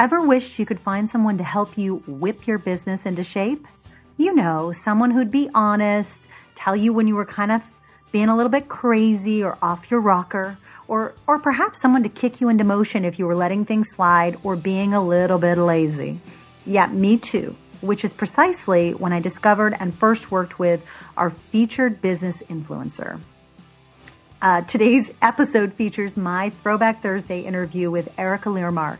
Ever wished you could find someone to help you whip your business into shape? You know, someone who'd be honest, tell you when you were kind of being a little bit crazy or off your rocker, or, or perhaps someone to kick you into motion if you were letting things slide or being a little bit lazy. Yeah, me too, which is precisely when I discovered and first worked with our featured business influencer. Uh, today's episode features my Throwback Thursday interview with Erika Lyremark.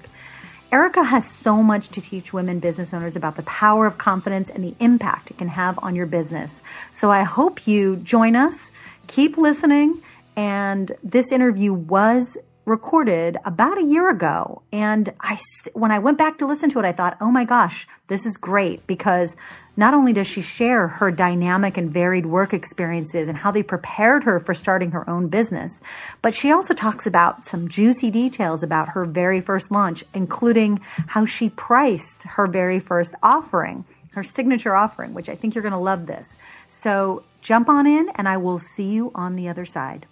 Erika has so much to teach women business owners about the power of confidence and the impact it can have on your business. So I hope you join us, keep listening, and this interview was recorded about a year ago. And I, when I went back to listen to it, I thought, oh my gosh, this is great because not only does she share her dynamic and varied work experiences and how they prepared her for starting her own business, but she also talks about some juicy details about her very first launch, including how she priced her very first offering, her signature offering, which I think you're going to love this. So jump on in and I will see you on the other side.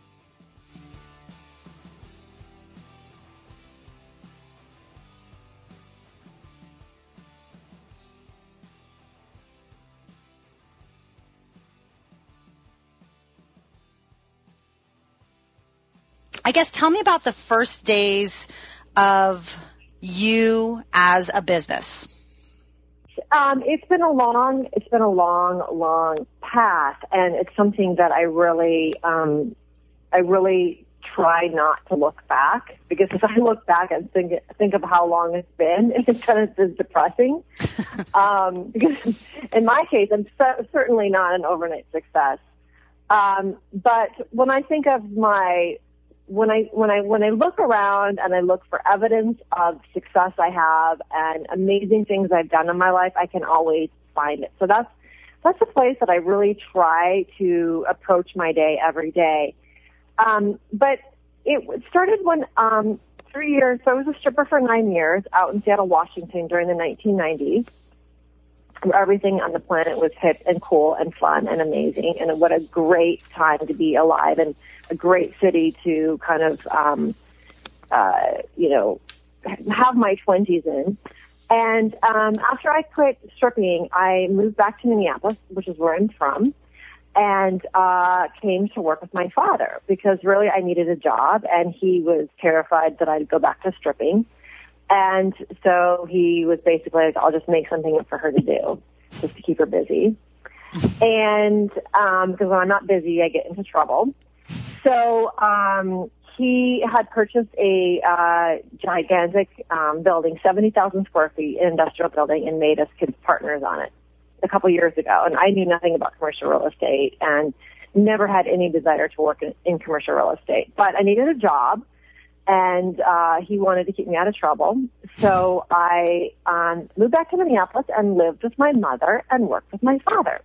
I guess tell me about the first days of you as a business. Um, it's been a long, it's been a long, long path, and it's something that I really, um, I really try not to look back because if I look back and think think of how long it's been, it's kind of depressing. um, because in my case, I'm certainly not an overnight success. Um, but when I think of my when I when I when I look around and I look for evidence of success I have and amazing things I've done in my life, I can always find it. So that's that's a place that I really try to approach my day every day. Um, but it started when um, three years. So I was a stripper for nine years out in Seattle, Washington during the 1990s. Everything on the planet was hip and cool and fun and amazing, and what a great time to be alive and a great city to kind of, um, uh, you know, have my 20s in. And um, after I quit stripping, I moved back to Minneapolis, which is where I'm from, and uh, came to work with my father because really I needed a job, and he was terrified that I'd go back to stripping. And so he was basically like, I'll just make something for her to do just to keep her busy. and um, because when I'm not busy, I get into trouble. So um, he had purchased a uh, gigantic um, building, 70,000 square feet, an industrial building, and made us kids partners on it a couple years ago. And I knew nothing about commercial real estate and never had any desire to work in, in commercial real estate. But I needed a job, and uh, he wanted to keep me out of trouble. So I um, moved back to Minneapolis and lived with my mother and worked with my father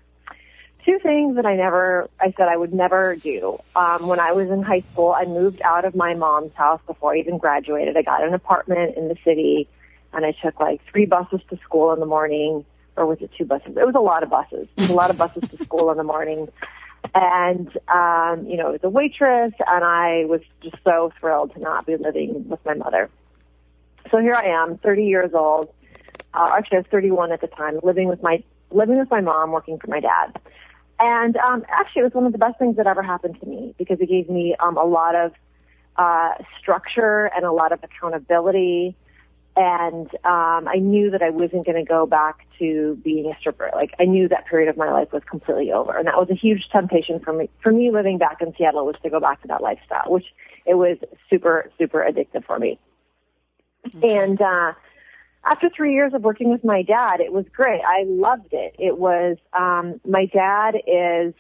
two things that I never, I said I would never do. Um, when I was in high school, I moved out of my mom's house before I even graduated. I got an apartment in the city and I took like three buses to school in the morning, or was it two buses? It was a lot of buses. A lot of buses to school in the morning. And, um, you know, I was a waitress and I was just so thrilled to not be living with my mother. So here I am, 30 years old. Uh, actually, I was 31 at the time, living with my living with my mom, working for my dad. And um, actually, it was one of the best things that ever happened to me because it gave me um, a lot of uh, structure and a lot of accountability. And um, I knew that I wasn't going to go back to being a stripper. Like I knew that period of my life was completely over, and that was a huge temptation for me. For me, living back in Seattle was to go back to that lifestyle, which it was super, super addictive for me. Okay. And uh, after three years of working with my dad, it was great. I loved it. It was, um, my dad is,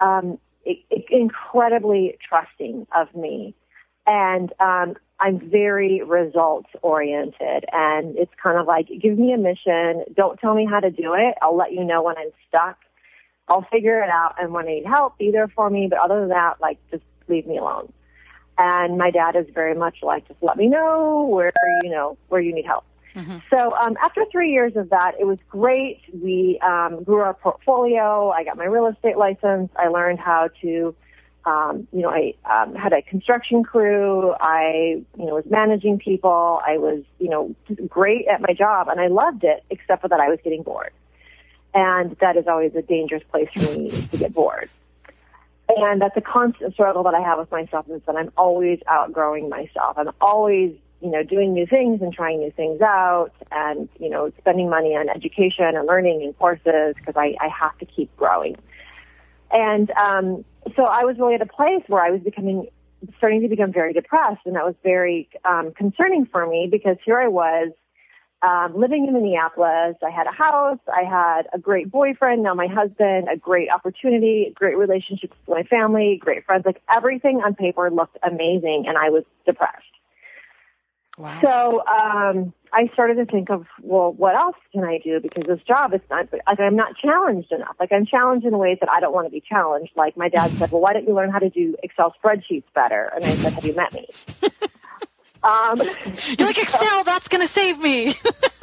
um, it, it, incredibly trusting of me. And, um, I'm very results oriented and it's kind of like, give me a mission. Don't tell me how to do it. I'll let you know when I'm stuck. I'll figure it out. And when I need help, be there for me. But other than that, like, just leave me alone. And my dad is very much like, just let me know where, you know, where you need help. Mm-hmm. So um, after three years of that, it was great. We um, grew our portfolio. I got my real estate license. I learned how to um, you know, I um, had a construction crew. I, you know, was managing people. I was, you know, great at my job, and I loved it, except for that I was getting bored, and that is always a dangerous place for me to get bored. And that's a constant struggle that I have with myself is that I'm always outgrowing myself. I'm always, you know, doing new things and trying new things out and, you know, spending money on education and learning and courses because I, I have to keep growing. And um, so I was really at a place where I was becoming, starting to become very depressed and that was very um, concerning for me because here I was um, living in Minneapolis. I had a house. I had a great boyfriend, now my husband, a great opportunity, great relationships with my family, great friends. Like everything on paper looked amazing, and I was depressed. Wow. So um, I started to think of, well, what else can I do? Because this job is not, like, I'm not challenged enough. Like, I'm challenged in ways that I don't want to be challenged. Like, my dad said, well, why don't you learn how to do Excel spreadsheets better? And I said, have you met me? Um, You're like Excel. That's going to save me.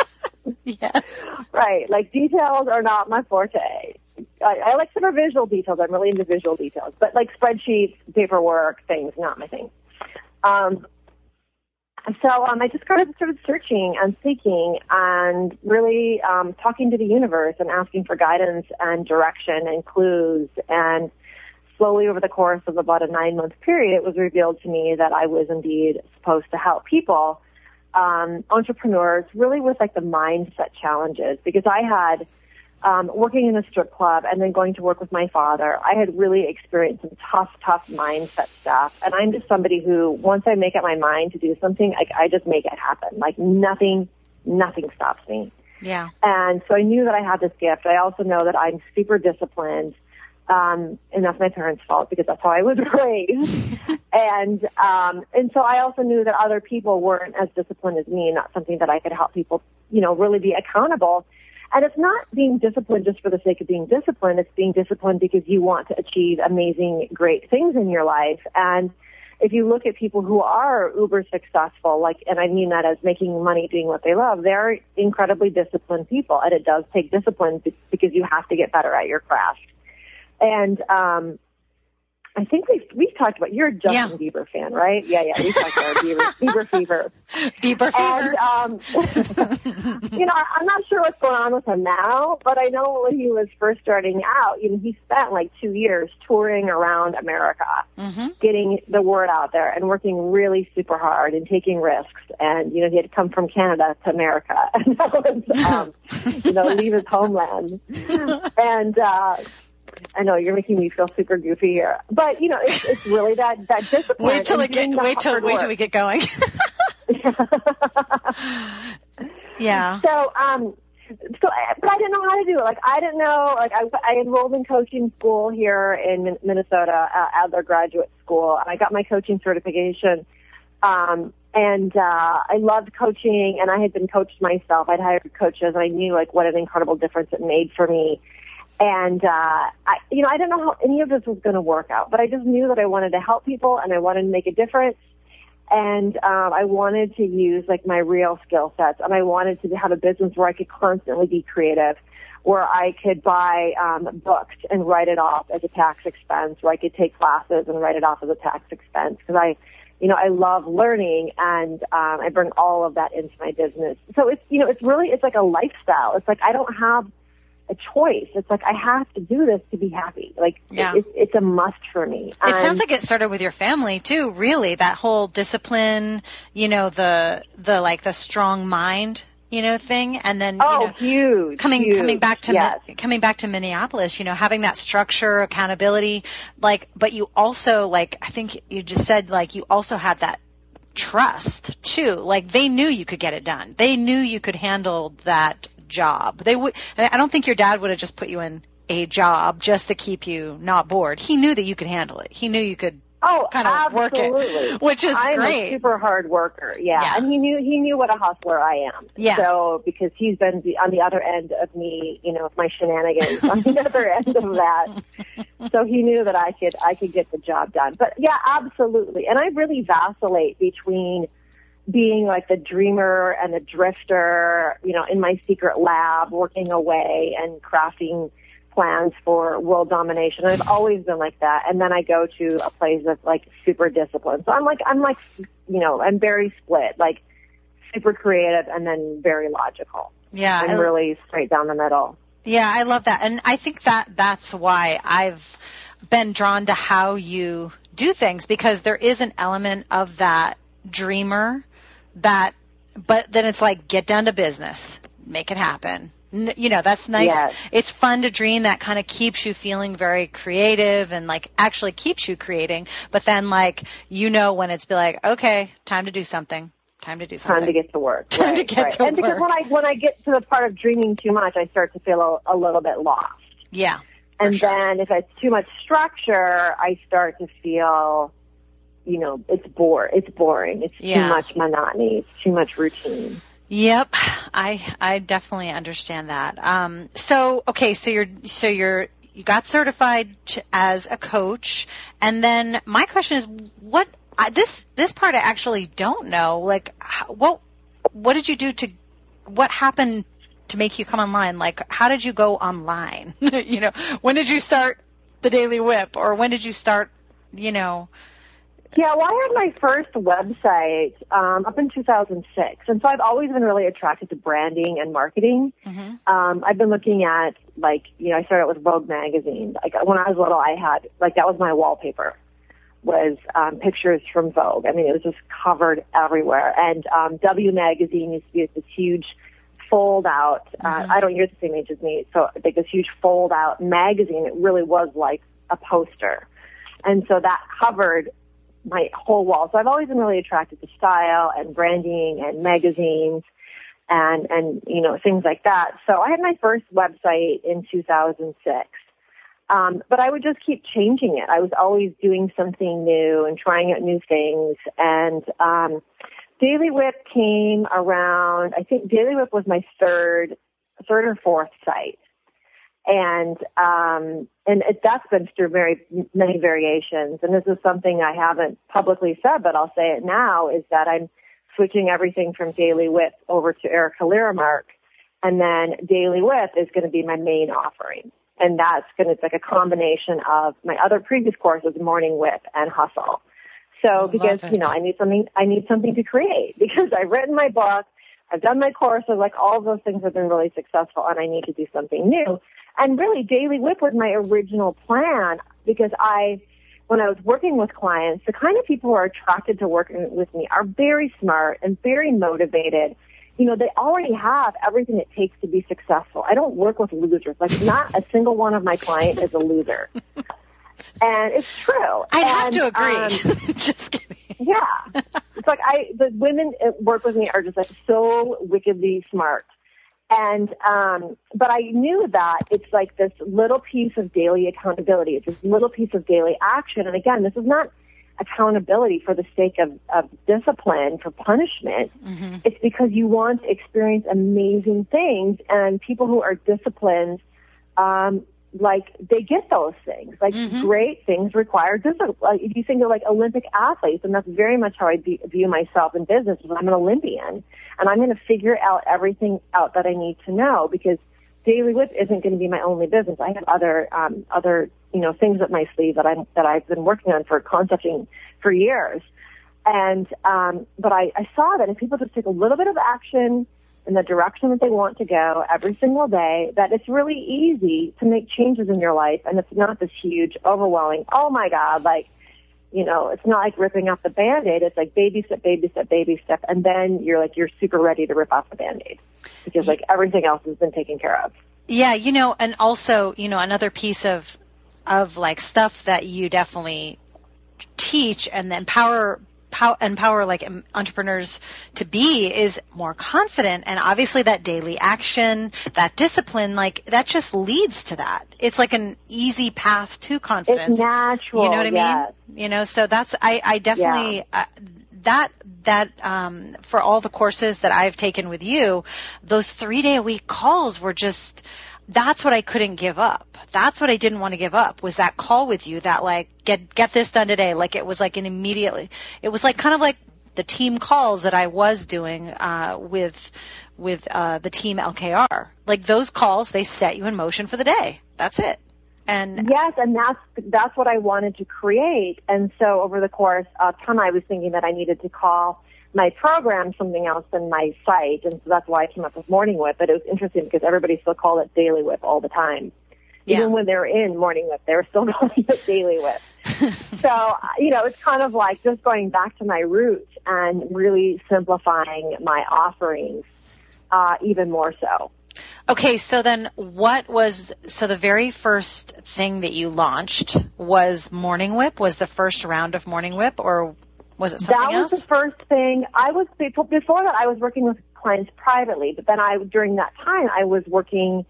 yes. Right. Like details are not my forte. I, I like super visual details. I'm really into visual details, but like spreadsheets, paperwork, things, not my thing. Um, so um, I just kind of started searching and seeking and really um, talking to the universe and asking for guidance and direction and clues. And slowly over the course of about a nine month period, it was revealed to me that I was indeed supposed to help people, um, entrepreneurs, really with like the mindset challenges. Because I had, um, working in a strip club and then going to work with my father, I had really experienced some tough, tough mindset stuff. And I'm just somebody who, once I make up my mind to do something, I, I just make it happen. Like nothing, nothing stops me. Yeah. And so I knew that I had this gift. I also know that I'm super disciplined. Um, and that's my parents' fault because that's how I was raised. and um, and so I also knew that other people weren't as disciplined as me, and not something that I could help people, you know, really be accountable. And it's not being disciplined just for the sake of being disciplined. It's being disciplined because you want to achieve amazing, great things in your life. And if you look at people who are uber successful, like, and I mean that as making money doing what they love, they're incredibly disciplined people. And it does take discipline because you have to get better at your craft. And um, I think we've we've talked about you're a Justin yeah. Bieber fan, right? Yeah, yeah, we talked about Bieber, Bieber fever. Bieber fever. And um, you know, I'm not sure what's going on with him now, but I know when he was first starting out, you know, he spent like two years touring around America, mm-hmm. getting the word out there and working really super hard and taking risks. And you know, he had to come from Canada to America, and that was, um, you know, leave his homeland, and. uh I know you're making me feel super goofy here, but you know, it's, it's really that that discipline. Wait till it get, wait till wait till we get going. yeah. So, um, so, but I didn't know how to do it. Like, I didn't know. Like, I, I enrolled in coaching school here in Minnesota, uh, Adler Graduate School, and I got my coaching certification. Um, and uh, I loved coaching, and I had been coached myself. I'd hired coaches. And I knew like what an incredible difference it made for me. And, uh, I, you know, I didn't know how any of this was going to work out, but I just knew that I wanted to help people and I wanted to make a difference. And, um, I wanted to use like my real skill sets and I wanted to have a business where I could constantly be creative, where I could buy, um, books and write it off as a tax expense, where I could take classes and write it off as a tax expense. Cause I, you know, I love learning and, um, I bring all of that into my business. So it's, you know, it's really, it's like a lifestyle. It's like I don't have, a choice. It's like I have to do this to be happy. Like yeah. it's, it's a must for me. It um, sounds like it started with your family too. Really, that whole discipline. You know, the the like the strong mind. You know, thing, and then oh, you know, huge, coming huge. coming back to yes. coming back to Minneapolis. You know, having that structure, accountability, like, but you also like I think you just said like you also had that trust too. Like they knew you could get it done. They knew you could handle that job. They would. I don't think your dad would have just put you in a job just to keep you not bored. He knew that you could handle it. He knew you could. Oh, kind of absolutely. work it, which is I'm great. a super hard worker, yeah. yeah. and he knew he knew what a hustler I am. Yeah. So because he's been on the other end of me, you know, with my shenanigans on the other end of that, so he knew that I could I could get the job done. But yeah, absolutely. And I really vacillate between being like the dreamer and the drifter, you know, in my secret lab, working away and crafting plans for world domination. I've always been like that. And then I go to a place of like super discipline. So I'm like, I'm like, you know, I'm very split, like super creative and then very logical. Yeah. I'm really straight down the middle. Yeah, I love that. And I think that that's why I've been drawn to how you do things because there is an element of that dreamer that, but then it's like, get down to business, make it happen. You know, that's nice. Yes. It's fun to dream that kind of keeps you feeling very creative and like actually keeps you creating. But then like, you know, when it's be like, okay, time to do something. Time to do something. Time to get to work. Time to get right. to and because when I when I get to the part of dreaming too much, I start to feel a, a little bit lost. Yeah. And sure. then if it's too much structure, I start to feel, you know, it's bore. It's boring. It's Yeah. too much monotony. It's too much routine. Yep, I I definitely understand that. Um, so okay, so you're so you're you got certified to, as a coach, and then my question is, what I, this this part I actually don't know. Like, what what did you do to what happened to make you come online? Like, how did you go online? you know, when did you start the Daily Whip, or when did you start? You know, Yeah, well, I had my first website um, up in 2006, and so I've always been really attracted to branding and marketing. Um, I've been looking at like you know I started with Vogue magazine. Like when I was little, I had like that was my wallpaper was um, pictures from Vogue. I mean, it was just covered everywhere. And um, W magazine used to be this huge fold out. Uh, I don't. You're the same age as me, so like this huge fold out magazine. It really was like a poster, and so that covered my whole wall. So I've always been really attracted to style and branding and magazines and, and, you know, things like that. So I had my first website in 2006. Um, but I would just keep changing it. I was always doing something new and trying out new things. And, um, Daily Whip came around, I think Daily Whip was my third, third or fourth site and um, and it, that's been through very many variations. And this is something I haven't publicly said, but I'll say it now: is that I'm switching everything from Daily Whip over to Erika Lyremark, and then Daily Whip is going to be my main offering, and that's going to it's like a combination of my other previous courses, Morning Whip and Hustle. So because you know I need something, I need something to create because I've written my book. I've done my courses, like all of those things have been really successful and I need to do something new. And really, Daily Whip was my original plan because I, when I was working with clients, the kind of people who are attracted to working with me are very smart and very motivated. You know, they already have everything it takes to be successful. I don't work with losers. Like, not a single one of my clients is a loser. And it's true. I'd have to agree. um, just kidding. yeah. It's like I, the women that work with me are just like so wickedly smart. And, um, but I knew that it's like this little piece of daily accountability. It's this little piece of daily action. And again, this is not accountability for the sake of, of discipline, for punishment. It's because you want to experience amazing things and people who are disciplined, um, like they get those things. Like great things require discipline. Like if you think of like Olympic athletes, and that's very much how I be, view myself in business. Is I'm an Olympian, and I'm going to figure out everything out that I need to know because Daily Whip isn't going to be my only business. I have other um, other you know things up my sleeve that I'm that I've been working on for concepting for years. And um, but I, I saw that if people just take a little bit of action in the direction that they want to go every single day, that it's really easy to make changes in your life, and it's not this huge, overwhelming. Oh my God! Like, you know, it's not like ripping off the band-aid. It's like baby step, baby step, baby step, and then you're like you're super ready to rip off the band-aid because like everything else has been taken care of. Yeah, you know, and also, you know, another piece of of like stuff that you definitely teach and empower pow- empower like entrepreneurs to be is more confident. And obviously that daily action that discipline like that just leads to that. It's like an easy path to confidence it's natural, you know what i yes. mean you know so that's i i definitely uh, that that um, for all the courses that I've taken with you, those three day a week calls were just that's what I couldn't give up. That's what I didn't want to give up was that call with you that like get get this done today. Like it was like an immediately it was like kind of like the team calls that I was doing uh, with with uh, the team LKR. Like those calls, they set you in motion for the day. That's it. And yes, and that's that's what I wanted to create. And so over the course of time, I was thinking that I needed to call my program something else than my site, and so that's why I came up with Morning Whip. But it was interesting because everybody still called it Daily Whip all the time. Yeah. Even when they were in Morning Whip, they were still calling it Daily Whip. so, you know, it's kind of like just going back to my roots and really simplifying my offerings uh, even more so. Okay, so then what was so the very first thing that you launched was Morning Whip? Was the first round of Morning Whip, or was it something that was else? the first thing. I was before that. I was working with clients privately, but then I during that time I was working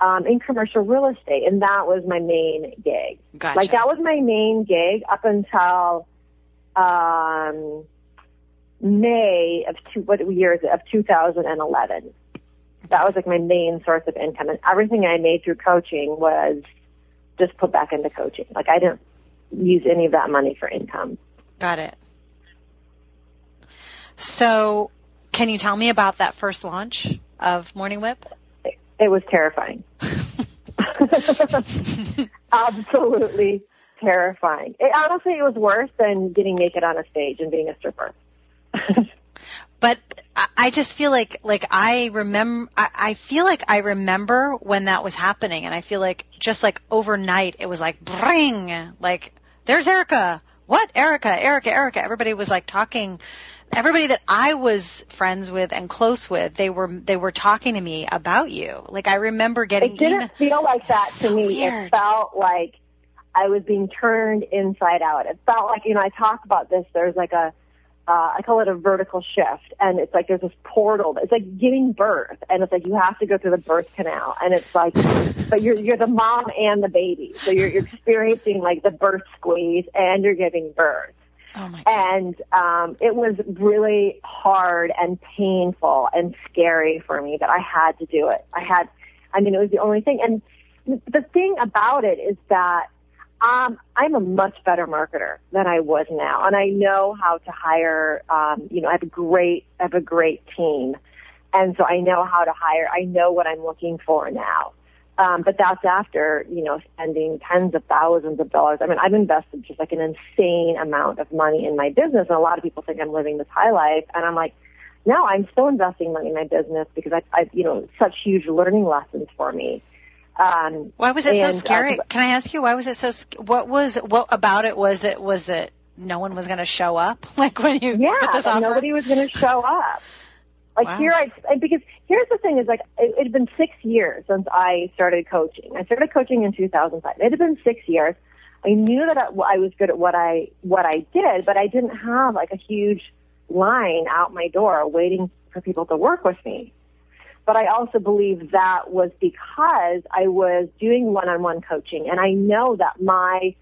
um, in commercial real estate, and that was my main gig. Gotcha. Like that was my main gig up until um, May of two what year is it of 2011. That was like my main source of income, and everything I made through coaching was just put back into coaching. Like I didn't use any of that money for income. Got it. So, can you tell me about that first launch of Morning Whip? It was terrifying. Absolutely terrifying. It, honestly, it was worse than getting naked on a stage and being a stripper. but I just feel like like I remember I, I feel like I remember when that was happening and I feel like just like overnight it was like bring like there's Erika what Erika Erika Erika everybody was like talking everybody that I was friends with and close with, they were they were talking to me about you. Like I remember getting. It didn't email- feel like that so to me. Weird. It felt like I was being turned inside out. It felt like you know I talk about this. There's like a uh, I call it a vertical shift, and it's like there's this portal. It's like giving birth, and it's like you have to go through the birth canal, and it's like, but you're you're the mom and the baby, so you're, you're experiencing like the birth squeeze, and you're giving birth. Oh. And um, it was really hard and painful and scary for me that I had to do it. I had, I mean, it was the only thing. And the thing about it is that um, I'm a much better marketer than I was now, and I know how to hire. Um, you know, I have a great, I have a great team, and so I know how to hire. I know what I'm looking for now. Um, but that's after, you know, spending tens of thousands of dollars. I mean, I've invested just like an insane amount of money in my business. And a lot of people think I'm living this high life. And I'm like, no, I'm still investing money in my business because I, I you know, such huge learning lessons for me. Um, why was it and, so scary? Uh, Can I ask you why was it so? What was what about it? Was it was it no one was going to show up? Like when you yeah, put this offer? nobody was going to show up. Like wow. here, I because here's the thing is like it, had been six years since I started coaching. I started coaching in 2005. It had been six years. I knew that I was good at what I what I did, but I didn't have like a huge line out my door waiting for people to work with me. But I also believe that was because I was doing one-on-one coaching, and I know that my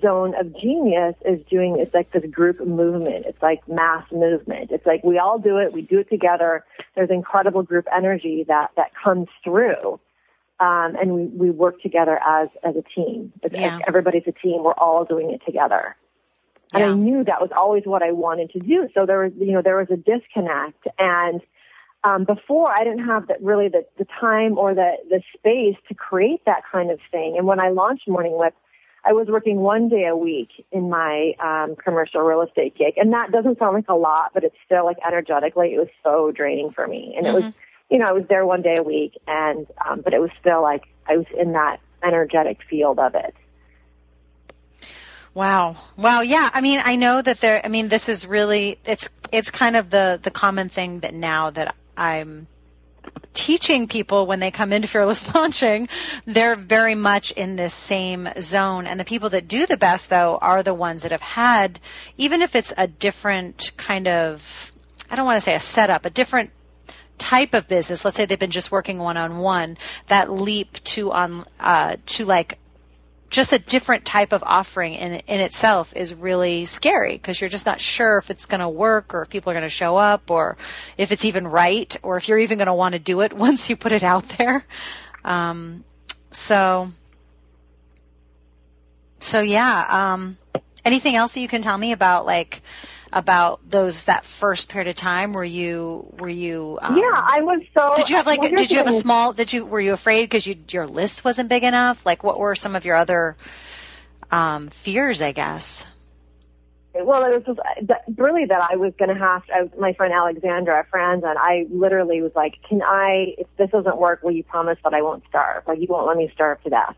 zone of genius is doing it's like this group movement. It's like mass movement. It's like we all do it. We do it together. There's incredible group energy that that comes through. Um, and we, we work together as as a team. It's, yeah. everybody's a team. We're all doing it together. And yeah. i knew that was always what i wanted to do. So there was you know there was a disconnect. And um, before I didn't have that really the, the time or the, the space to create that kind of thing. And when I launched Morning Whip, I was working one day a week in my um, commercial real estate gig, and that doesn't sound like a lot, but it's still like energetically, it was so draining for me. And mm-hmm. it was, you know, I was there one day a week, and um, but it was still like I was in that energetic field of it. Wow. Wow. Yeah. I mean, I know that there, I mean, this is really, it's, it's kind of the, the common thing that now that I'm teaching people when they come into fearless launching they're very much in this same zone. And the people that do the best though are the ones that have had even if it's a different kind of i don't want to say a setup a different type of business. Let's say they've been just working one on one that leap to on uh, to like just a different type of offering in in itself is really scary because you're just not sure if it's going to work or if people are going to show up or if it's even right or if you're even going to want to do it once you put it out there. Um, so, so yeah. Um, anything else that you can tell me about like about those that first period of time? Were you were you? Um, yeah, I was so. Did you have like? Did you have a small? Did you were you afraid because you your list wasn't big enough? Like, what were some of your other um, fears? I guess. Well, it was just really that I was going to have to, my friend Alexandra, a friend, and I literally was like, "Can I? If this doesn't work, will you promise that I won't starve? Like, you won't let me starve to death."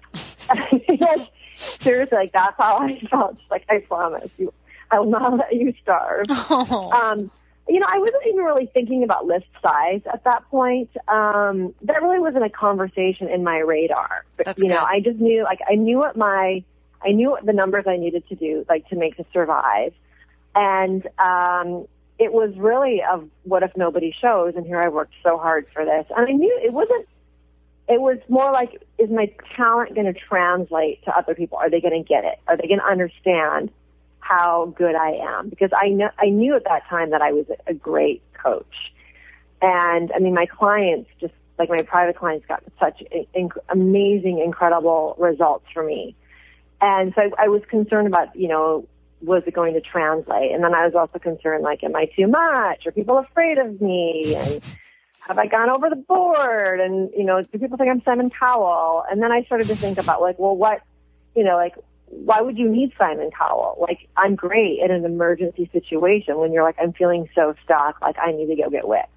seriously, like that's how I felt. Just like I promise you, I will not let you starve. Oh. Um, you know, I wasn't even really thinking about list size at that point. Um, that really wasn't a conversation in my radar. But, That's you know, good. I just knew, like, I knew what my, I knew what the numbers I needed to do, like, to make to survive. And, um, it was really of what if nobody shows, and here I worked so hard for this. And I knew it wasn't, it was more like, is my talent going to translate to other people? Are they going to get it? Are they going to understand? How good I am because I know I knew at that time that I was a great coach. And I mean, my clients just like my private clients got such inc- amazing, incredible results for me. And so I, I was concerned about, you know, was it going to translate? And then I was also concerned, like, am I too much? Are people afraid of me? And have I gone over the board? And, you know, do people think I'm Simon Cowell? And then I started to think about, like, well, what, you know, like, why would you need Simon Cowell? Like, I'm great in an emergency situation when you're like, I'm feeling so stuck, like I need to go get whipped.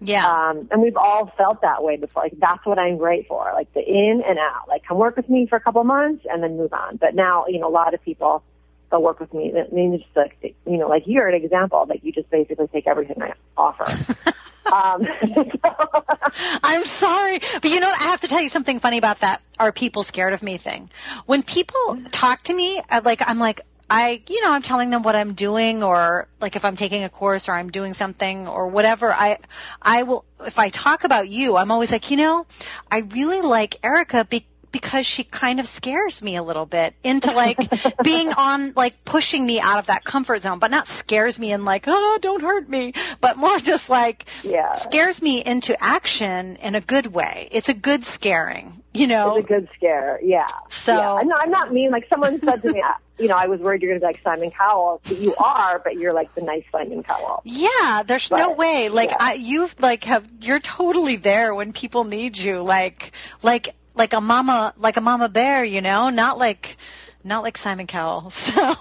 Yeah. Um, and we've all felt that way before. Like, that's what I'm great for. Like, the in and out. Like, come work with me for a couple months and then move on. But now, you know, a lot of people, they'll work with me. I mean, just like, you know, like you're an example. Like, you just basically take everything I offer. Um, I'm sorry, but you know, I have to tell you something funny about that. Are people scared of me thing? When people talk to me, uh, like I'm like, I, you know, I'm telling them what I'm doing or like if I'm taking a course or I'm doing something or whatever, I, I will, if I talk about you, I'm always like, you know, I really like Erika because because she kind of scares me a little bit into like being on like pushing me out of that comfort zone, but not scares me and like, oh, don't hurt me, but more just like yeah. scares me into action in a good way. It's a good scaring, you know. It's a good scare, yeah. So yeah. I'm, not, I'm not mean. Like someone said to me, uh, you know, I was worried you're going to be like Simon Cowell, but you are, but you're like the nice Simon Cowell. Yeah, there's but, no way. Like yeah. I, you've like have you're totally there when people need you. Like like like a mama like a mama bear, you know, not like not like Simon Cowell. So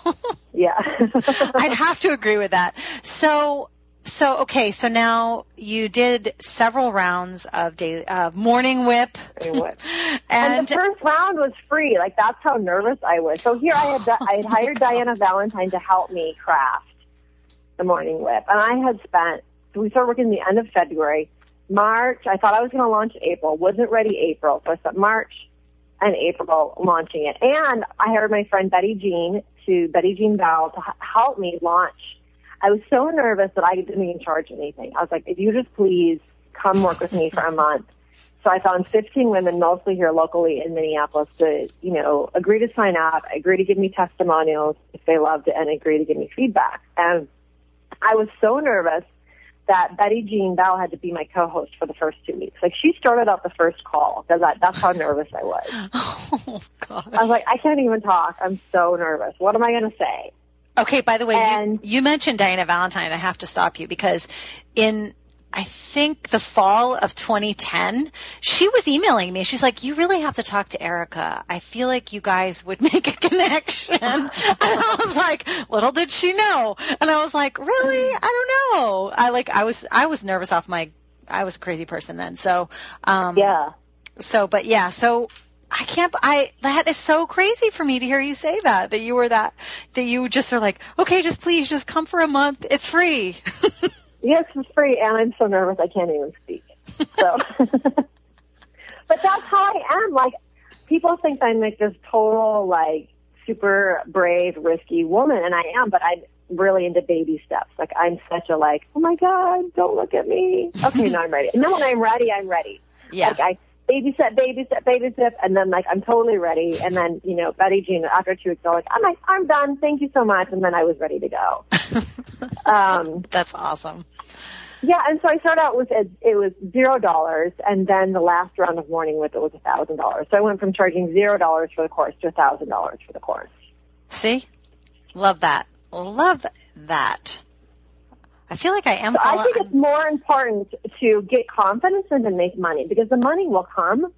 yeah, I'd have to agree with that. So so okay, so now you did several rounds of daily uh, morning whip, whip. and, and, the first round was free. Like that's how nervous I was. So here I had I had hired Diana Valentine to help me craft the morning whip, and I had spent. We started working the end of February. March, I thought I was going to launch April. Wasn't ready April, so I spent March and April launching it. And I hired my friend Betty Jean to Betty Jean Bell to help me launch. I was so nervous that I didn't even charge anything. I was like, if you just please come work with me for a month. So I found 15 women, mostly here locally in Minneapolis, to, you know, agree to sign up, agree to give me testimonials if they loved it, and agree to give me feedback. And I was so nervous that Betty Jean Bell had to be my co-host for the first two weeks. Like she started out the first call because that's how nervous I was. Oh God! I was like, I can't even talk. I'm so nervous. What am I going to say? Okay. By the way, and, you, you mentioned Diana Valentine. I have to stop you because in I think the fall of 2010, she was emailing me. She's like, you really have to talk to Erika. I feel like you guys would make a connection. and I was like, little did she know. And I was like, really? I don't know. I like, I was, I was nervous off my, I was a crazy person then. So, um, yeah. So, but yeah, so I can't, I, that is so crazy for me to hear you say that, that you were that, that you just are like, okay, just please just come for a month. It's free. Yes, it's free, and I'm so nervous I can't even speak. So, but that's how I am. Like, people think I'm like this total, like, super brave, risky woman, and I am, but I'm really into baby steps. Like, I'm such a, like, oh my God, don't look at me. Okay, now I'm ready. And then when I'm ready, I'm ready. Yeah. Like, I, baby step, baby step, baby step, and then like I'm totally ready. And then you know Betty Jean after two weeks, I like I'm like I'm done. Thank you so much. And then I was ready to go. um, That's awesome. Yeah, and so I started out with a, it was zero dollars, and then the last round of morning whip it was a thousand dollars. So I went from charging zero dollars for the course to a thousand dollars for the course. See, love that. love that. I feel like I am. So I think it's more important to get confidence than to make money because the money will come,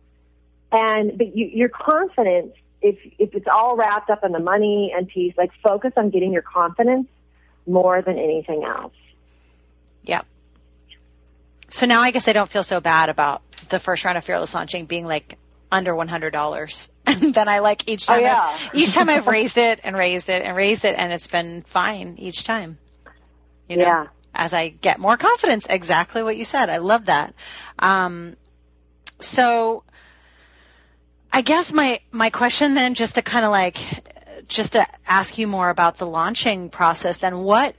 and but you, your confidence, if if it's all wrapped up in the money and peace, like focus on getting your confidence more than anything else. Yep. So now I guess I don't feel so bad about the first round of fearless launching being like under one hundred dollars, and then I like each oh, time. Oh, yeah. Each time I've raised it and raised it and raised it, and it's been fine each time. You know, Yeah. As I get more confidence, exactly what you said. I love that. Um, so I guess my my question then, just to kind of like, just to ask you more about the launching process. Then what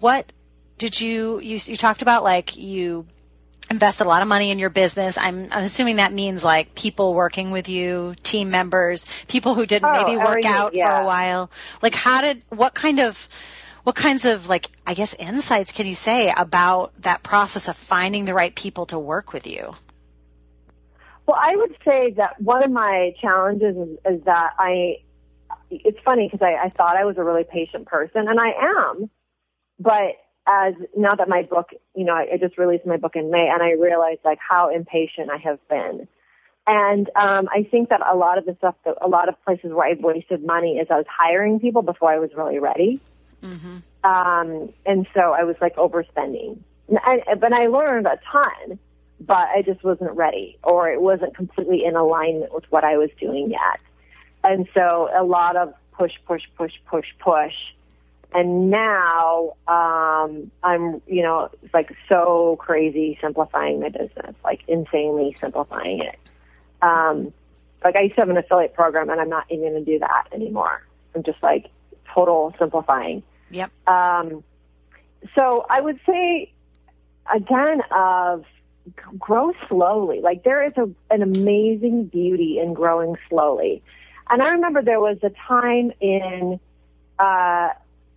what did you you you talked about like you invested a lot of money in your business. I'm, I'm assuming that means like people working with you, team members, people who didn't Oh, maybe work out for a while. Like how did, what kind of, what kinds of like, I guess insights can you say about that process of finding the right people to work with you? Well, I would say that one of my challenges is, is that I, it's funny because I, I thought I was a really patient person and I am, but as now that my book, you know, I, I just released my book in May and I realized like how impatient I have been. And um, I think that a lot of the stuff, that, a lot of places where I've wasted money is I was hiring people before I was really ready. Um, and so I was like overspending. And I, but I learned a ton, but I just wasn't ready or it wasn't completely in alignment with what I was doing yet. And so a lot of push, push, push, push, push. And now, um, I'm, you know, it's like so crazy simplifying my business, like insanely simplifying it. Um, like I used to have an affiliate program and I'm not even going to do that anymore. I'm just like total simplifying. Yep. Um, so I would say again of grow slowly. Like there is a, an amazing beauty in growing slowly. And I remember there was a time in, uh,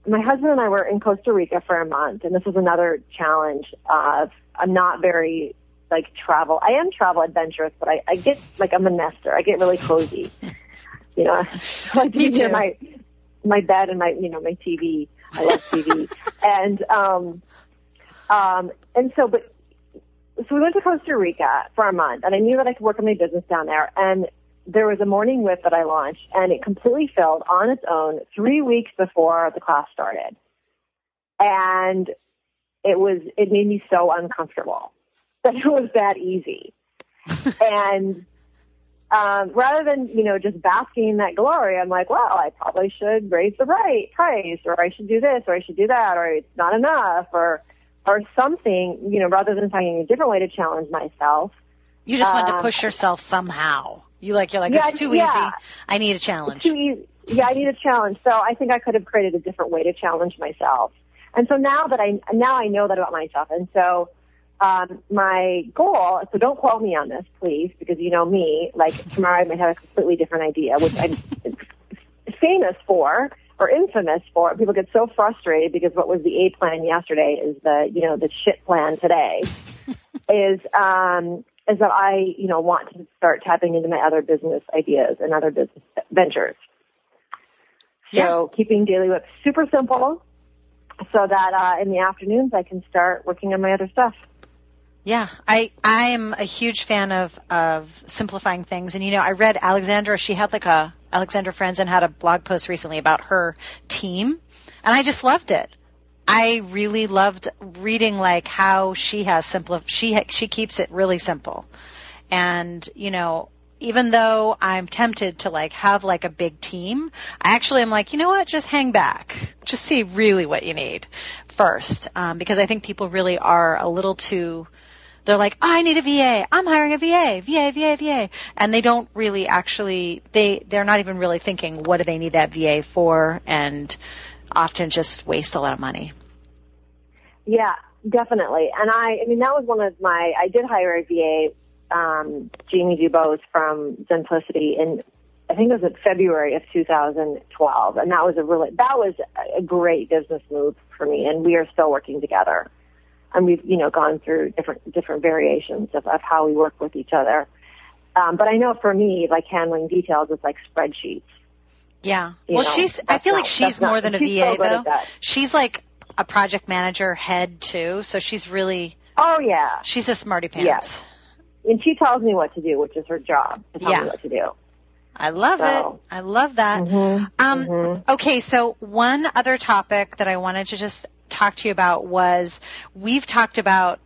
my husband and I were in Costa Rica for a month, and this was another challenge of I'm not very like travel. I am travel adventurous, but I, I get like I'm a nester. I get really cozy. You know, I like to be near my my bed and my you know my TV. I love TV, and um, um, and so but so we went to Costa Rica for a month, and I knew that I could work on my business down there. And there was a morning whip that I launched, and it completely filled on its own three weeks before the class started, and it was it made me so uncomfortable that it was that easy, and. Um, rather than you know just basking in that glory, I'm like, well, I probably should raise the right price, or I should do this, or I should do that, or it's not enough, or or something. You know, rather than finding a different way to challenge myself, You just want to Um, push yourself somehow. You like, you're like, Yeah, it's too yeah. easy. I need a challenge. too easy. Yeah, I need a challenge. So I think I could have created a different way to challenge myself. And so now that I now I know that about myself, and so um, my goal. So don't quote me on this, please, because you know me. Like tomorrow, I might have a completely different idea, which I'm famous for or infamous for. People get so frustrated because what was the A plan yesterday is the you know the shit plan today. is um, is that I you know want to start tapping into my other business ideas and other business ventures. So keeping Daily Whip super simple so that uh, in the afternoons I can start working on my other stuff. Yeah, I I am a huge fan of of simplifying things, and you know, I read Alexandra. She had like a Alexandra Franzen had a blog post recently about her team, and I just loved it. I really loved reading like how she has simple. She ha- she keeps it really simple, and you know, even though I'm tempted to like have like a big team, I actually am like, you know what, just hang back, just see really what you need first, um, because I think people really are a little too they're like, oh, I need a VA. I'm hiring a VA, VA, VA, VA. And they don't really actually, they, they're not even really thinking, what do they need that VA for? And often just waste a lot of money. Yeah, definitely. And I, I mean, that was one of my, I did hire a VA, um, Jamie Dubose from Simplicity in, I think it was in February of 2012. And that was a really, that was a great business move for me. And we are still working together. And we've, you know, gone through different, different variations of, of how we work with each other. Um, but I know for me, like handling details is like spreadsheets. Yeah. You Well, know, she's. I feel not- like she's that's not- more than a VA so though. She's like a project manager head too. So she's really Oh yeah, she's a smarty pants. Yes. and she tells me what to do, which is her job to tell Yeah. me what to do. I love So- it. I love that. Mm-hmm. Um, Okay, so one other topic that I wanted to just talk to you about was we've talked about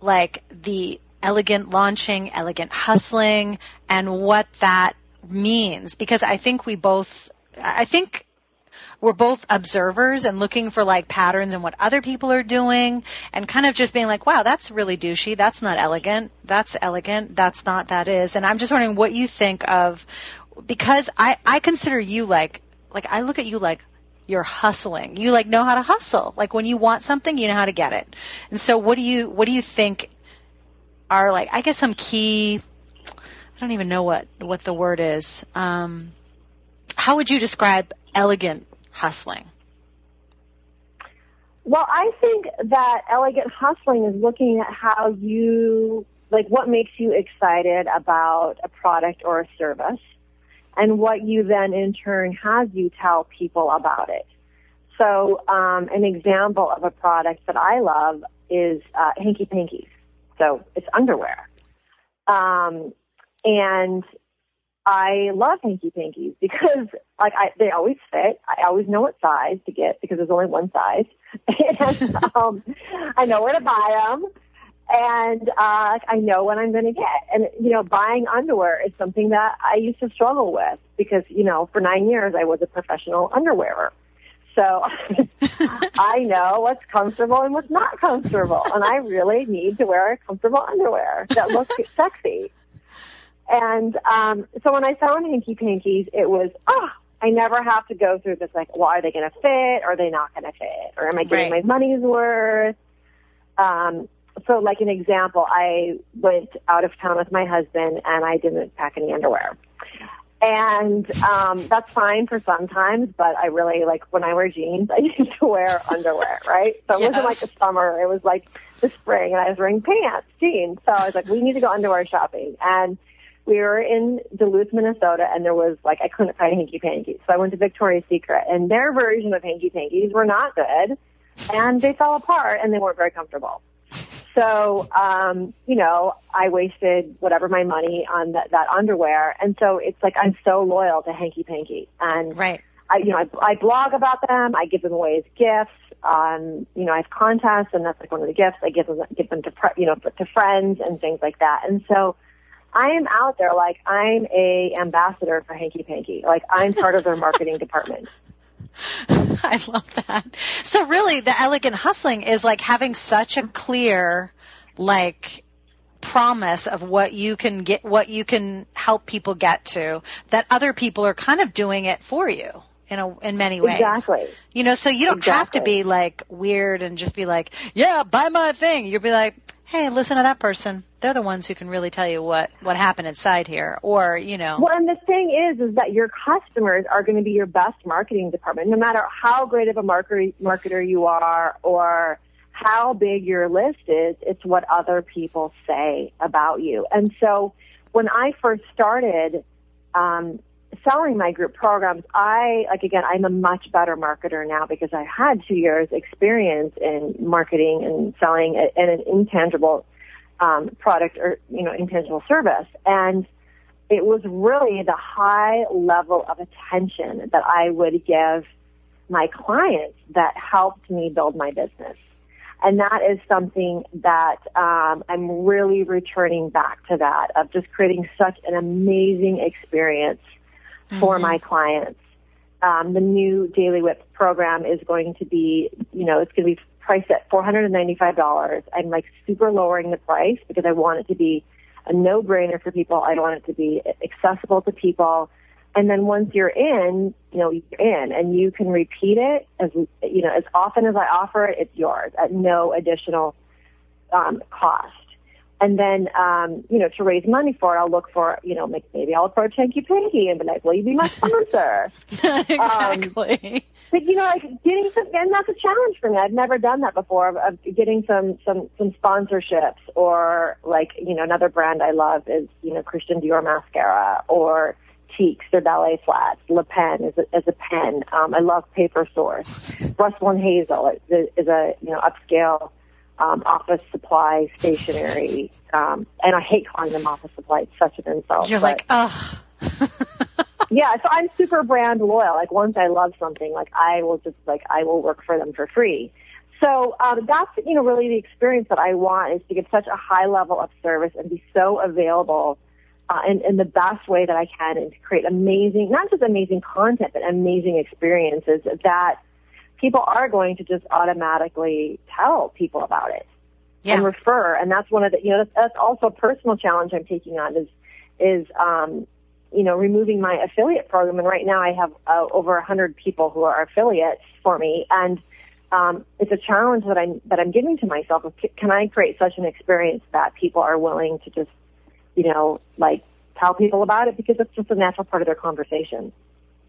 like the elegant launching, elegant hustling, and what that means because I think we both, I think we're both observers and looking for like patterns in what other people are doing and kind of just being like, wow, that's really douchey. That's not elegant. That's elegant. That's not, that is. And I'm just wondering what you think of, because I, I consider you like, like I look at you like you're hustling. You like know how to hustle. Like when you want something, you know how to get it. And so what do you, what do you think are like, I guess some key, I don't even know what, what the word is. Um, how would you describe elegant hustling? Well, I think that elegant hustling is looking at how you, like what makes you excited about a product or a service and what you then in turn has you tell people about it. So, um, an example of a product that I love is uh, Hanky Pankies. So it's underwear. Um, and I love hanky pankies because like I, they always fit. I always know what size to get because there's only one size. and, um, I know where to buy them and, uh, I know what I'm going to get. And, you know, buying underwear is something that I used to struggle with because, you know, for nine years I was a professional underwearer. So I know what's comfortable and what's not comfortable. And I really need to wear a comfortable underwear that looks sexy. And um, so when I found Hanky Pankies, it was, oh, I never have to go through this like, well, are they going to fit? Or are they not going to fit? Or am I getting Right. my money's worth? Um, so like an example, I went out of town with my husband and I didn't pack any underwear. And um, that's fine for sometimes, but I really like when I wear jeans, I need to wear underwear, right? So it wasn't like the summer; it was like the spring, and I was wearing pants, jeans. So I was like, we need to go underwear shopping, and we were in Duluth, Minnesota, and there was like I couldn't find hanky pankies, so I went to Victoria's Secret, and their version of hanky pankies were not good, and they fell apart, and they weren't very comfortable. So, um, you know, I wasted whatever my money on that, that underwear. And so it's like I'm so loyal to Hanky Panky. And Right. I, you know, I, I blog about them. I give them away as gifts. Um, you know, I have contests, and that's like one of the gifts. I give them, give them to, you know, to friends and things like that. And so I am out there like I'm a ambassador for Hanky Panky. Like I'm part of their marketing department. I love that. So really the elegant hustling is like having such a clear like promise of what you can get what you can help people get to that other people are kind of doing it for you in a in many ways. Exactly. You know, so you don't have to be like weird and just be like, "Yeah, buy my thing." You'll be like, "Hey, listen to that person. They're the ones who can really tell you what what happened inside here." Or, you know, Well, and the thing is, is that your customers are going to be your best marketing department, no matter how great of a marketer, marketer you are or how big your list is. It's what other people say about you. And so, when I first started um, selling my group programs, I like again, I'm a much better marketer now because I had two years experience in marketing and selling and an intangible um, product or you know intangible service and it was really the high level of attention that I would give my clients that helped me build my business. And that is something that um, I'm really returning back to that of just creating such an amazing experience for my clients. Um, the new Daily Whip program is going to be, you know, it's going to be priced at $495. I'm like super lowering the price because I want it to be a no-brainer for people. I want it to be accessible to people. And then once you're in, you know, you're in and you can repeat it as, you know, as often as I offer it, it's yours at no additional, um, cost. And then, um, you know, to raise money for it, I'll look for, you know, make, maybe I'll approach Hanky Panky and be like, will you be my sponsor? exactly. But you know, like getting some, and that's a challenge for me. I've never done that before. Of, of getting some some some sponsorships, or like you know, another brand I love is you know Christian Dior mascara, or Tieks, their ballet flats. Le Pen is a, is a pen. Um, I love Paper Source. Russell and Hazel is a you know upscale um, office supply stationery. Um, and I hate calling them office supply. It's such an insult. You're like, oh. yeah, so I'm super brand loyal. Like once I love something, like I will just like I will work for them for free. So um, that's you know really the experience that I want is to get such a high level of service and be so available uh, in, in the best way that I can and to create amazing, not just amazing content, but amazing experiences that people are going to just automatically tell people about it yeah. and refer. And that's one of the, you know, that's, that's also a personal challenge I'm taking on is, is, um, you know, removing my affiliate program. And right now I have uh, over a hundred people who are affiliates for me. And, um, it's a challenge that I'm, that I'm giving to myself. Can I create such an experience that people are willing to just, you know, like tell people about it because it's just a natural part of their conversation.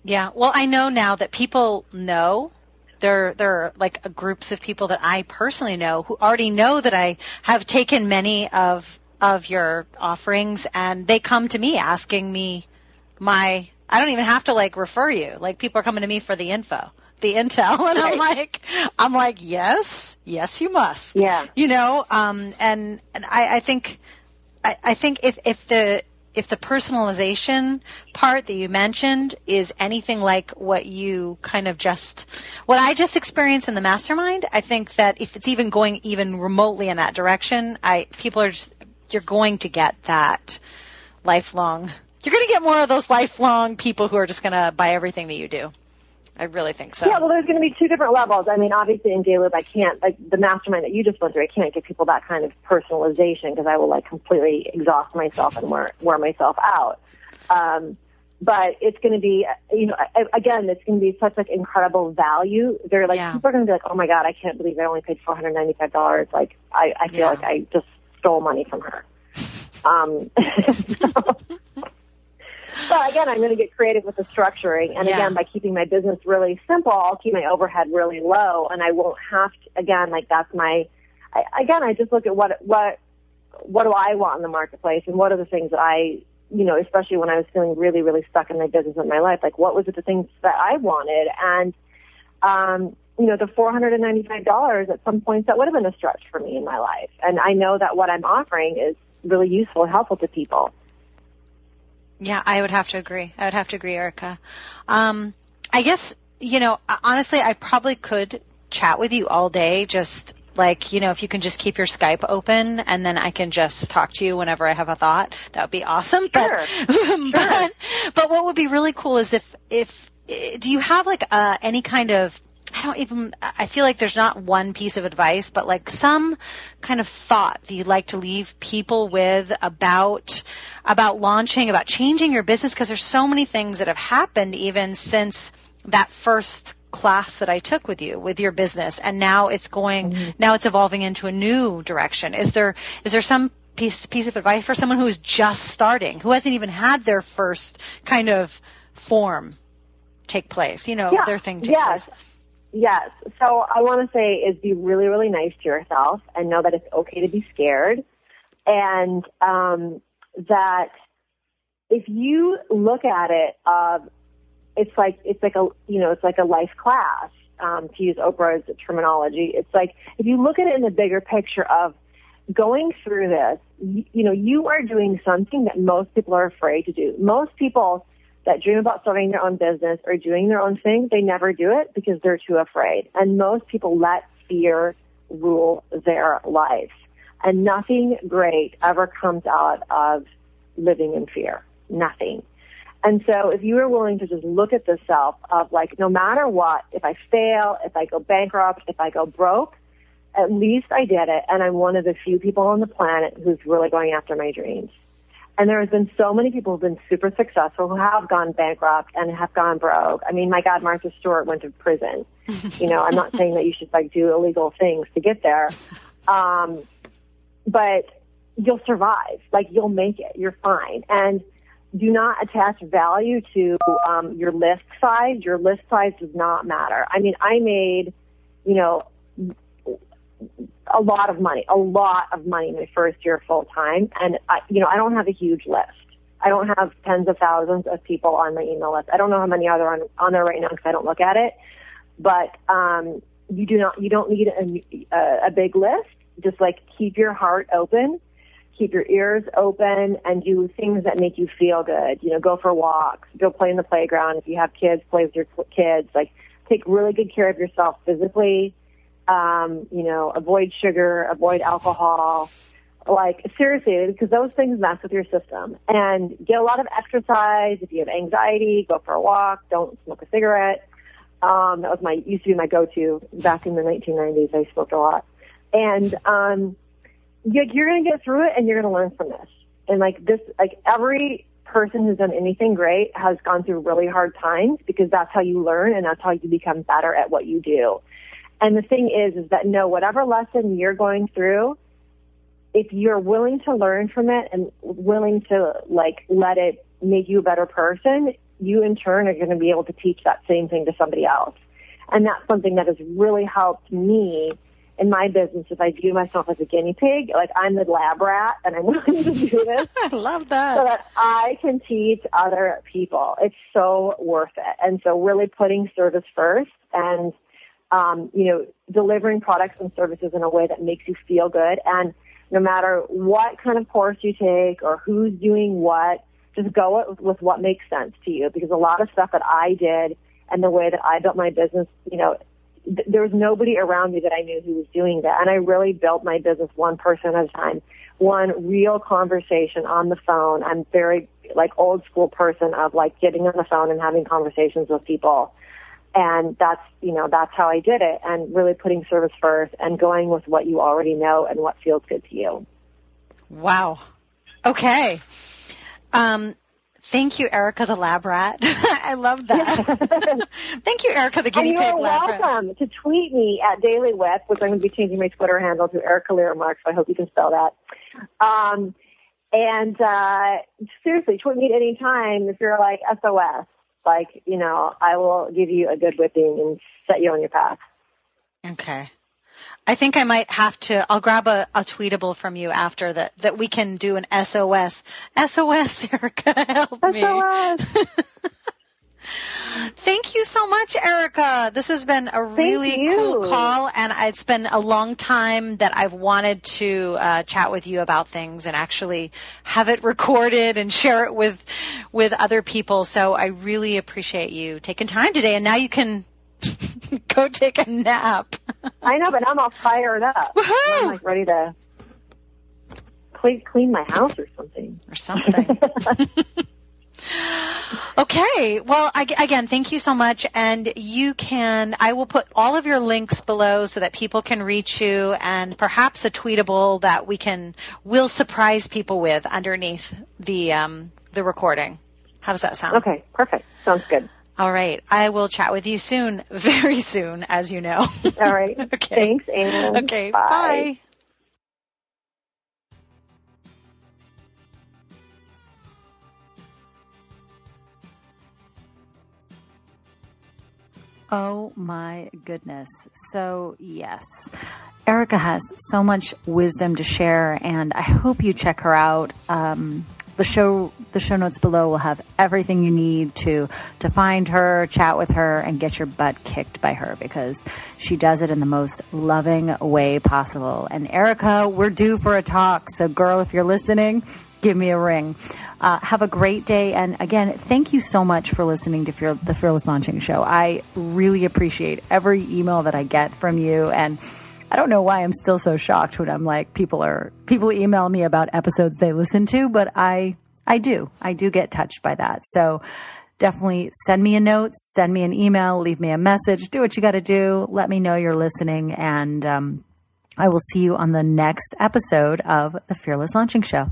Yeah. Well, I know now that people know there there are like groups of people that I personally know who already know that I have taken many of of your offerings and they come to me asking me my I don't even have to like refer you. Like people are coming to me for the info, the intel and right. I'm like I'm like, yes, yes you must. Yeah. You know, um and and I, I think I, I think if if the if the personalization part that you mentioned is anything like what you kind of just, what I just experienced in the mastermind, I think that if it's even going even remotely in that direction, I, people are just, you're going to get that lifelong, you're going to get more of those lifelong people who are just going to buy everything that you do. I really think so. Yeah, well, there's going to be two different levels. I mean, obviously in JLoop, I can't, like the mastermind that you just went through, I can't give people that kind of personalization because I will like completely exhaust myself and wear, wear myself out. Um, but it's going to be, you know, again, it's going to be such like incredible value. They're like, yeah. people are going to be like, oh my God, I can't believe I only paid $495. Like, I, I feel yeah. like I just stole money from her. Um, so, but again, I'm going to get creative with the structuring. And yeah. again, by keeping my business really simple, I'll keep my overhead really low and I won't have to, again, like that's my, I, again, I just look at what, what, what do I want in the marketplace and what are the things that I, you know, especially when I was feeling really, really stuck in my business and my life, like what was it the things that I wanted? And, um, you know, the $495 at some points that would have been a stretch for me in my life. And I know that what I'm offering is really useful and helpful to people. Yeah, I would have to agree. I would have to agree, Erika. Um, I guess, you know, honestly, I probably could chat with you all day, just like, you know, if you can just keep your Skype open and then I can just talk to you whenever I have a thought, that would be awesome. Sure. But, sure. but, but what would be really cool is if, if, do you have like, uh, any kind of I don't even, I feel like there's not one piece of advice, but like some kind of thought that you'd like to leave people with about, about launching, about changing your business, because there's so many things that have happened even since that first class that I took with you with your business and now it's going mm-hmm. now it's evolving into a new direction is there is there some piece piece of advice for someone who is just starting who hasn't even had their first kind of form take place you know yeah. their thing take yes. place Yes. So I want to say is be really, really nice to yourself and know that it's okay to be scared and um, that if you look at it, uh, it's like it's like a you know it's like a life class um, to use Oprah's terminology. It's like if you look at it in the bigger picture of going through this, you, you know you are doing something that most people are afraid to do. Most people that dream about starting their own business or doing their own thing, they never do it because they're too afraid. And most people let fear rule their life. And nothing great ever comes out of living in fear. Nothing. And so if you are willing to just look at the self of like, no matter what, if I fail, if I go bankrupt, if I go broke, at least I did it and I'm one of the few people on the planet who's really going after my dreams. And there has been so many people who've been super successful who have gone bankrupt and have gone broke. I mean, my God, Martha Stewart went to prison. you know, I'm not saying that you should like do illegal things to get there. Um, but you'll survive. Like you'll make it. You're fine. And do not attach value to um, your list size. Your list size does not matter. I mean, I made, you know, a lot of money, a lot of money my first year full time. And I, you know, I don't have a huge list. I don't have tens of thousands of people on my email list. I don't know how many are there on, on there right now because I don't look at it. But um, you do not, you don't need a, a big list. Just like keep your heart open, keep your ears open, and do things that make you feel good. You know, go for walks, go play in the playground. If you have kids, play with your kids. Like take really good care of yourself physically. Um, you know, avoid sugar, avoid alcohol like seriously, because those things mess with your system. And get a lot of exercise. If you have anxiety, go for a walk. Don't smoke a cigarette. Um, that was my used to be my go-to back in the 1990s. I smoked a lot, and um, you, you're going to get through it, and you're going to learn from this. And like this, like every person who's done anything great has gone through really hard times because that's how you learn and that's how you become better at what you do. And the thing is, is that no, whatever lesson you're going through, if you're willing to learn from it and willing to like let it make you a better person, you in turn are going to be able to teach that same thing to somebody else. And that's something that has really helped me in my business if I view myself as a guinea pig, like I'm the lab rat and I'm willing to do this. I love that. So that I can teach other people. It's so worth it. And so really putting service first and, um, you know, delivering products and services in a way that makes you feel good and no matter what kind of course you take or who's doing what, just go with what makes sense to you. Because a lot of stuff that I did and the way that I built my business, you know, th- there was nobody around me that I knew who was doing that. And I really built my business one person at a time, one real conversation on the phone. I'm very like old school person of like getting on the phone and having conversations with people and that's, you know, that's how I did it and really putting service first and going with what you already know and what feels good to you. Wow. Okay. Um, Thank you, Erika the lab rat. I love that. Thank you, Erika the guinea and pig you're lab welcome to tweet me at Daily Whip, which I'm going to be changing my Twitter handle to Erika Lyremark, so I hope you can spell that. Um, and uh, seriously, tweet me at any time if you're like SOS like, you know, I will give you a good whipping and set you on your path. Okay. I think I might have to, I'll grab a, a tweetable from you after that, that we can do an SOS. SOS, Erika, help me. SOS. Thank you so much, Erika. This has been a really cool call, and it's been a long time that I've wanted to uh, chat with you about things and actually have it recorded and share it with with other people. So I really appreciate you taking time today, and now you can go take a nap. I know, but I'm all fired up. Woohoo! I'm like ready to clean clean my house or something. Or something. Okay. Well, I, again, thank you so much. And you can, I will put all of your links below so that people can reach you and perhaps a tweetable that we can, will surprise people with underneath the, um, the recording. How does that sound? Okay. Perfect. Sounds good. All right. I will chat with you soon, very soon, as you know. All right. okay. Thanks, Anne. Okay. Bye. bye. Oh my goodness. So, yes. Erika has so much wisdom to share, and I hope you check her out. Um, the show the show notes below will have everything you need to to find her chat with her and get your butt kicked by her because she does it in the most loving way possible and erika we're due for a talk so girl if you're listening give me a ring uh, have a great day. And again, thank you so much for listening to Fear, the Fearless Launching Show. I really appreciate every email that I get from you. And I don't know why I'm still so shocked when I'm like, people are, people email me about episodes they listen to, but I, I do. I do get touched by that. So definitely send me a note, send me an email, leave me a message, do what you got to do. Let me know you're listening. And, um, I will see you on the next episode of the Fearless Launching Show.